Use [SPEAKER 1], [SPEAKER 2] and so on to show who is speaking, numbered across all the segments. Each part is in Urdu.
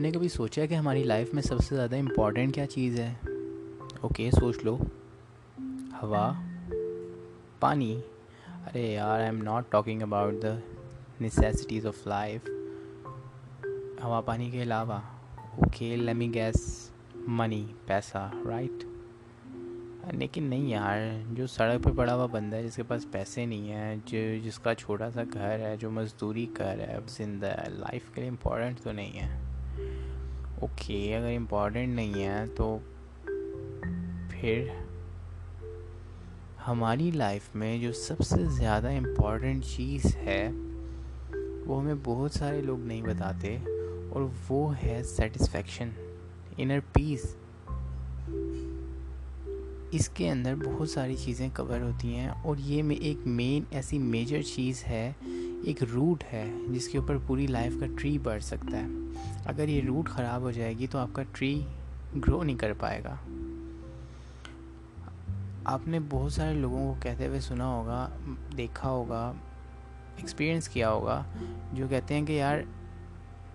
[SPEAKER 1] نے کبھی سوچا کہ ہماری لائف میں سب سے زیادہ امپورٹنٹ کیا چیز ہے اوکے سوچ لو ہوا پانی ارے یار I am not talking about the necessities of life ہوا پانی کے علاوہ اوکے لمی گیس منی پیسہ رائٹ لیکن نہیں یار جو سڑک پہ پڑا ہوا بندہ ہے جس کے پاس پیسے نہیں ہیں جو جس کا چھوٹا سا گھر ہے جو مزدوری کر ہے اب زندہ ہے لائف کے لیے امپورٹنٹ تو نہیں ہے اوکے اگر امپورٹنٹ نہیں ہے تو پھر ہماری لائف میں جو سب سے زیادہ امپورٹنٹ چیز ہے وہ ہمیں بہت سارے لوگ نہیں بتاتے اور وہ ہے سیٹسفیکشن انر پیس اس کے اندر بہت ساری چیزیں کور ہوتی ہیں اور یہ میں ایک مین ایسی میجر چیز ہے ایک روٹ ہے جس کے اوپر پوری لائف کا ٹری بڑھ سکتا ہے اگر یہ روٹ خراب ہو جائے گی تو آپ کا ٹری گرو نہیں کر پائے گا آپ نے بہت سارے لوگوں کو کہتے ہوئے سنا ہوگا دیکھا ہوگا ایکسپیرئنس کیا ہوگا جو کہتے ہیں کہ یار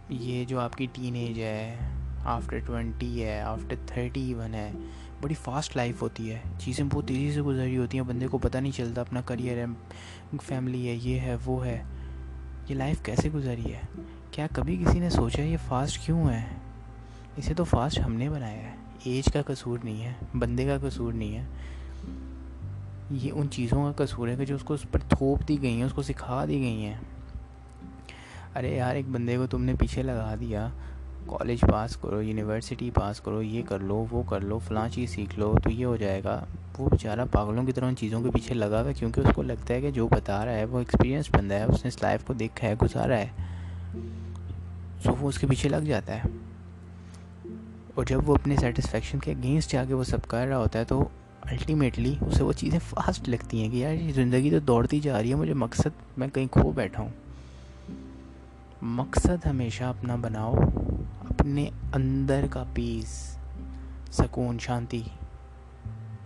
[SPEAKER 1] یہ جو آپ کی ٹین ایج ہے آفٹر ٹوینٹی ہے آفٹر تھرٹی ایون ہے بڑی فاسٹ لائف ہوتی ہے چیزیں بہت تیزی سے گزر رہی ہوتی ہیں بندے کو پتہ نہیں چلتا اپنا کریئر ہے فیملی ہے یہ ہے وہ ہے یہ لائف کیسے گزاری ہے کیا کبھی کسی نے سوچا یہ فاسٹ کیوں ہے اسے تو فاسٹ ہم نے بنایا ہے ایج کا قصور نہیں ہے بندے کا قصور نہیں ہے یہ ان چیزوں کا قصور ہے کہ جو اس کو اس پر تھوپ دی گئی ہیں اس کو سکھا دی گئی ہیں ارے یار ایک بندے کو تم نے پیچھے لگا دیا کالج پاس کرو یونیورسٹی پاس کرو یہ کر لو وہ کر لو فلاں چیز سیکھ لو تو یہ ہو جائے گا وہ بیچارہ پاگلوں کی طرح ان چیزوں کے پیچھے لگا ہوا ہے کیونکہ اس کو لگتا ہے کہ جو بتا رہا ہے وہ ایکسپیرینس بندہ ہے اس نے اس لائف کو دیکھا ہے گزارا ہے سو وہ اس کے پیچھے لگ جاتا ہے اور جب وہ اپنے سیٹسفیکشن کے اگینسٹ جا کے وہ سب کر رہا ہوتا ہے تو الٹیمیٹلی اسے وہ چیزیں فاسٹ لگتی ہیں کہ یار زندگی تو دوڑتی جا رہی ہے مجھے مقصد میں کہیں کھو بیٹھا ہوں مقصد ہمیشہ اپنا بناؤ اپنے اندر کا پیس سکون شانتی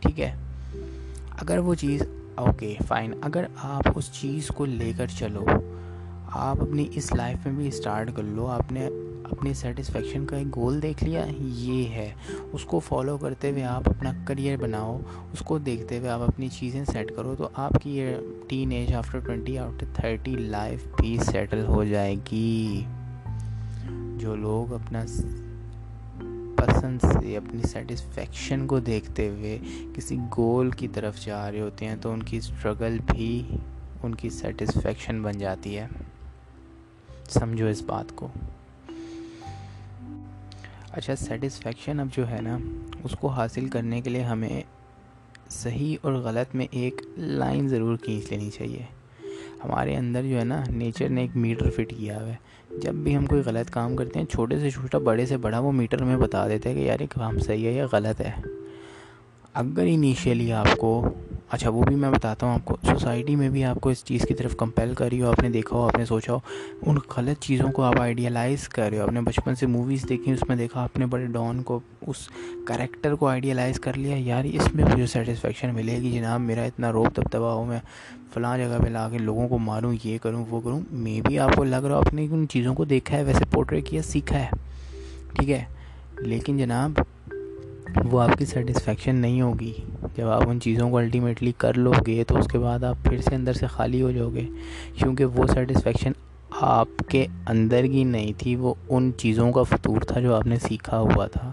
[SPEAKER 1] ٹھیک ہے اگر وہ چیز اوکے فائن اگر آپ اس چیز کو لے کر چلو آپ اپنی اس لائف میں بھی اسٹارٹ کر لو آپ نے اپنی سیٹسفیکشن کا ایک گول دیکھ لیا یہ ہے اس کو فالو کرتے ہوئے آپ اپنا کریئر بناؤ اس کو دیکھتے ہوئے آپ اپنی چیزیں سیٹ کرو تو آپ کی teenage after twenty after thirty life بھی سیٹل ہو جائے گی جو لوگ اپنا پسند سے اپنی سیٹسفیکشن کو دیکھتے ہوئے کسی گول کی طرف جا رہے ہوتے ہیں تو ان کی اسٹرگل بھی ان کی سیٹسفیکشن بن جاتی ہے سمجھو اس بات کو اچھا سیٹسفیکشن اب جو ہے نا اس کو حاصل کرنے کے لیے ہمیں صحیح اور غلط میں ایک لائن ضرور کھینچ لینی چاہیے ہمارے اندر جو ہے نا نیچر نے ایک میٹر فٹ کیا ہے جب بھی ہم کوئی غلط کام کرتے ہیں چھوٹے سے چھوٹا بڑے سے بڑا وہ میٹر ہمیں بتا دیتے ہیں کہ یار یہ کام صحیح ہے یا غلط ہے اگر انیشیلی آپ کو اچھا وہ بھی میں بتاتا ہوں آپ کو سوسائٹی میں بھی آپ کو اس چیز کی طرف کمپیل کر رہی ہو آپ نے دیکھا ہو آپ نے سوچا ہو ان غلط چیزوں کو آپ آئیڈیالائز کر رہے ہو آپ نے بچپن سے موویز دیکھی اس میں دیکھا آپ نے بڑے ڈان کو اس کریکٹر کو آئیڈیالائز کر لیا یار اس میں مجھے سیٹسفیکشن ملے گی جناب میرا اتنا روپ دبدبا ہو میں فلاں جگہ پہ لا کے لوگوں کو ماروں یہ کروں وہ کروں میں بھی آپ کو لگ رہا ہو آپ نے ان چیزوں کو دیکھا ہے ویسے پورٹریٹ کیا سیکھا ہے ٹھیک ہے لیکن جناب وہ آپ کی سیٹسفیکشن نہیں ہوگی جب آپ ان چیزوں کو الٹیمیٹلی کر لو گے تو اس کے بعد آپ پھر سے اندر سے خالی ہو جاؤ گے کیونکہ وہ سیٹسفیکشن آپ کے اندر کی نہیں تھی وہ ان چیزوں کا فطور تھا جو آپ نے سیکھا ہوا تھا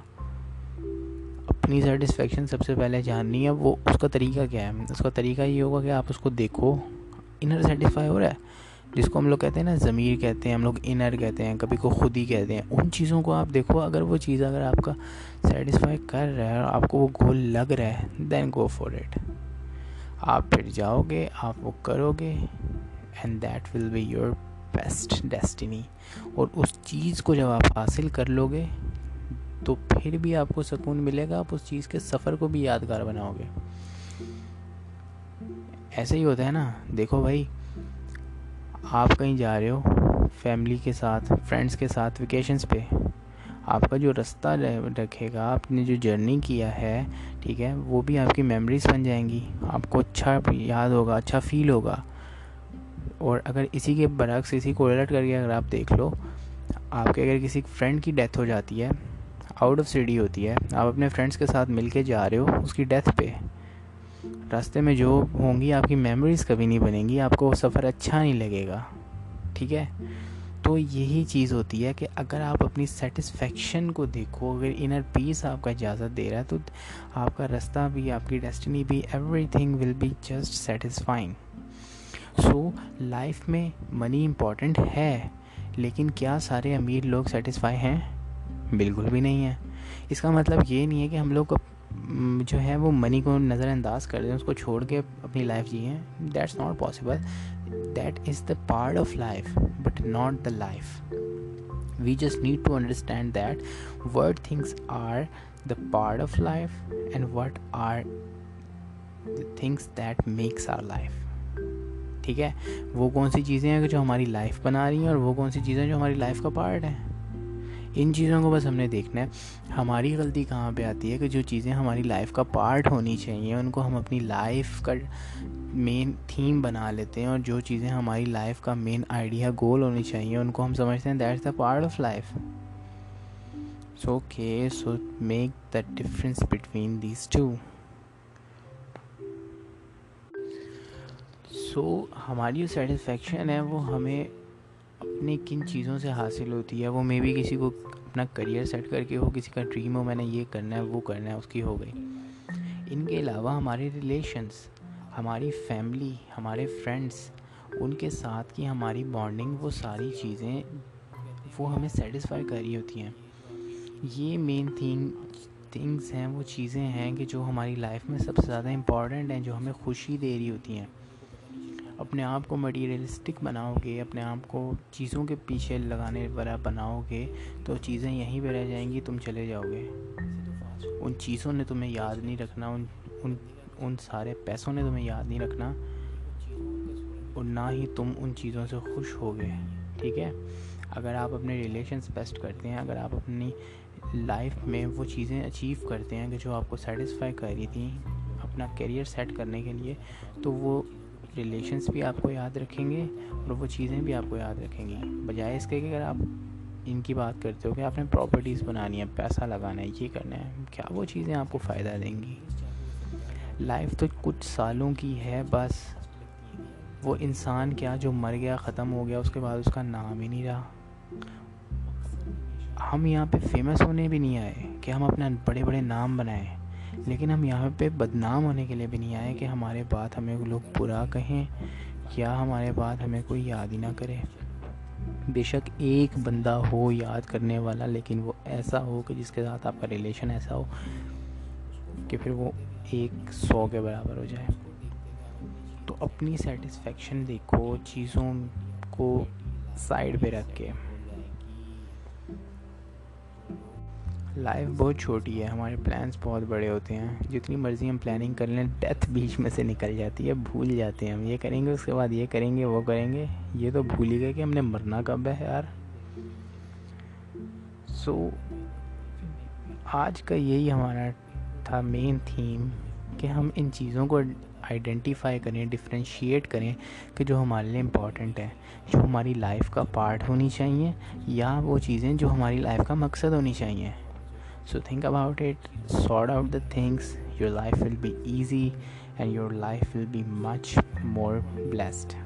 [SPEAKER 1] اپنی سیٹسفیکشن سب سے پہلے جاننی ہے وہ اس کا طریقہ کیا ہے اس کا طریقہ یہ ہوگا کہ آپ اس کو دیکھو انر سیٹسفائی ہو رہا ہے جس کو ہم لوگ کہتے ہیں نا ضمیر کہتے ہیں ہم لوگ انر کہتے ہیں کبھی کو خود ہی کہتے ہیں ان چیزوں کو آپ دیکھو اگر وہ چیز اگر آپ کا سیٹسفائی کر رہا ہے اور آپ کو وہ گول لگ رہا ہے دین گو فور اٹ آپ پھر جاؤ گے آپ وہ کرو گے and that will be your best destiny اور اس چیز کو جب آپ حاصل کر لو گے تو پھر بھی آپ کو سکون ملے گا آپ اس چیز کے سفر کو بھی یادگار بناؤ گے ایسے ہی ہوتا ہے نا دیکھو بھائی آپ کہیں جا رہے ہو فیملی کے ساتھ فرینڈس کے ساتھ ویکیشنس پہ آپ کا جو رستہ رکھے گا آپ نے جو جرنی کیا ہے ٹھیک ہے وہ بھی آپ کی میمریز بن جائیں گی آپ کو اچھا یاد ہوگا اچھا فیل ہوگا اور اگر اسی کے برعکس اسی کو الرٹ کر کے اگر آپ دیکھ لو آپ کے اگر کسی فرینڈ کی ڈیتھ ہو جاتی ہے آؤٹ آف سٹی ہوتی ہے آپ اپنے فرینڈس کے ساتھ مل کے جا رہے ہو اس کی ڈیتھ پہ راستے میں جو ہوں گی آپ کی میموریز کبھی نہیں بنیں گی آپ کو سفر اچھا نہیں لگے گا ٹھیک ہے تو یہی چیز ہوتی ہے کہ اگر آپ اپنی سیٹسفیکشن کو دیکھو اگر انر پیس آپ کا اجازت دے رہا ہے تو آپ کا رستہ بھی آپ کی ڈیسٹنی بھی everything will be just satisfying so life میں منی امپورٹنٹ ہے لیکن کیا سارے امیر لوگ سیٹسفائی ہیں بالکل بھی نہیں ہیں اس کا مطلب یہ نہیں ہے کہ ہم لوگ جو ہے وہ منی کو نظر انداز کر دیں اس کو چھوڑ کے اپنی لائف جیے that's not possible that is the part of life but not the life we just need to understand that what things are the part of life and what are the things that makes our life ٹھیک ہے وہ کون سی چیزیں ہیں جو ہماری لائف بنا رہی ہیں اور وہ کون سی چیزیں جو ہماری لائف کا پارٹ ہیں ان چیزوں کو بس ہم نے دیکھنا ہے ہماری غلطی کہاں پہ آتی ہے کہ جو چیزیں ہماری لائف کا پارٹ ہونی چاہیے ان کو ہم اپنی لائف کا مین تھیم بنا لیتے ہیں اور جو چیزیں ہماری لائف کا مین آئیڈیا گول ہونی چاہیے ان کو ہم سمجھتے ہیں that's the part of life so کے so make the difference between these two so ہماری جو سیٹسفیکشن ہے وہ ہمیں اپنے کن چیزوں سے حاصل ہوتی ہے وہ مے بھی کسی کو اپنا کریئر سیٹ کر کے ہو کسی کا ڈریم ہو میں نے یہ کرنا ہے وہ کرنا ہے اس کی ہو گئی ان کے علاوہ ہمارے ریلیشنس ہماری فیملی ہمارے فرینڈس ان کے ساتھ کی ہماری بانڈنگ وہ ساری چیزیں وہ ہمیں سیٹسفائی کر رہی ہوتی ہیں یہ مین تھنگ تھنگس ہیں وہ چیزیں ہیں کہ جو ہماری لائف میں سب سے زیادہ امپورٹنٹ ہیں جو ہمیں خوشی دے رہی ہوتی ہیں اپنے آپ کو مٹیریلسٹک بناؤ گے اپنے آپ کو چیزوں کے پیچھے لگانے والا بناؤ گے تو چیزیں یہیں پہ رہ جائیں گی تم چلے جاؤ گے ان چیزوں نے تمہیں یاد نہیں رکھنا ان ان ان سارے پیسوں نے تمہیں یاد نہیں رکھنا اور نہ ہی تم ان چیزوں سے خوش ہو گئے ٹھیک ہے اگر آپ اپنے ریلیشنس بیسٹ کرتے ہیں اگر آپ اپنی لائف میں وہ چیزیں اچیو کرتے ہیں کہ جو آپ کو سیٹسفائی کر رہی تھیں اپنا کیریئر سیٹ کرنے کے لیے تو وہ ریلیشنس بھی آپ کو یاد رکھیں گے اور وہ چیزیں بھی آپ کو یاد رکھیں گی بجائے اس کے کہ اگر آپ ان کی بات کرتے ہو کہ آپ نے پراپرٹیز بنانی ہے پیسہ لگانا ہے یہ کرنا ہے کیا وہ چیزیں آپ کو فائدہ دیں گی لائف تو کچھ سالوں کی ہے بس وہ انسان کیا جو مر گیا ختم ہو گیا اس کے بعد اس کا نام ہی نہیں رہا ہم یہاں پہ فیمس ہونے بھی نہیں آئے کہ ہم اپنا بڑے بڑے نام بنائیں لیکن ہم یہاں پہ بدنام ہونے کے لیے بھی نہیں آئے کہ ہمارے بات ہمیں لوگ برا کہیں یا ہمارے بات ہمیں کوئی یاد ہی نہ کرے بے شک ایک بندہ ہو یاد کرنے والا لیکن وہ ایسا ہو کہ جس کے ساتھ آپ کا ریلیشن ایسا ہو کہ پھر وہ ایک سو کے برابر ہو جائے تو اپنی سیٹسفیکشن دیکھو چیزوں کو سائڈ پہ رکھ کے لائف بہت چھوٹی ہے ہمارے پلانس بہت بڑے ہوتے ہیں جتنی مرضی ہم پلاننگ کر لیں ڈیتھ بیچ میں سے نکل جاتی ہے بھول جاتے ہیں ہم یہ کریں گے اس کے بعد یہ کریں گے وہ کریں گے یہ تو بھول ہی گئے کہ ہم نے مرنا کب ہے یار سو آج کا یہی ہمارا تھا مین تھیم کہ ہم ان چیزوں کو آئیڈینٹیفائی کریں ڈفرینشیٹ کریں کہ جو ہمارے لیے امپورٹنٹ ہے جو ہماری لائف کا پارٹ ہونی چاہیے یا وہ چیزیں جو ہماری لائف کا مقصد ہونی چاہیے So think about it, sort out the things, your life will be easy and your life will be much more blessed.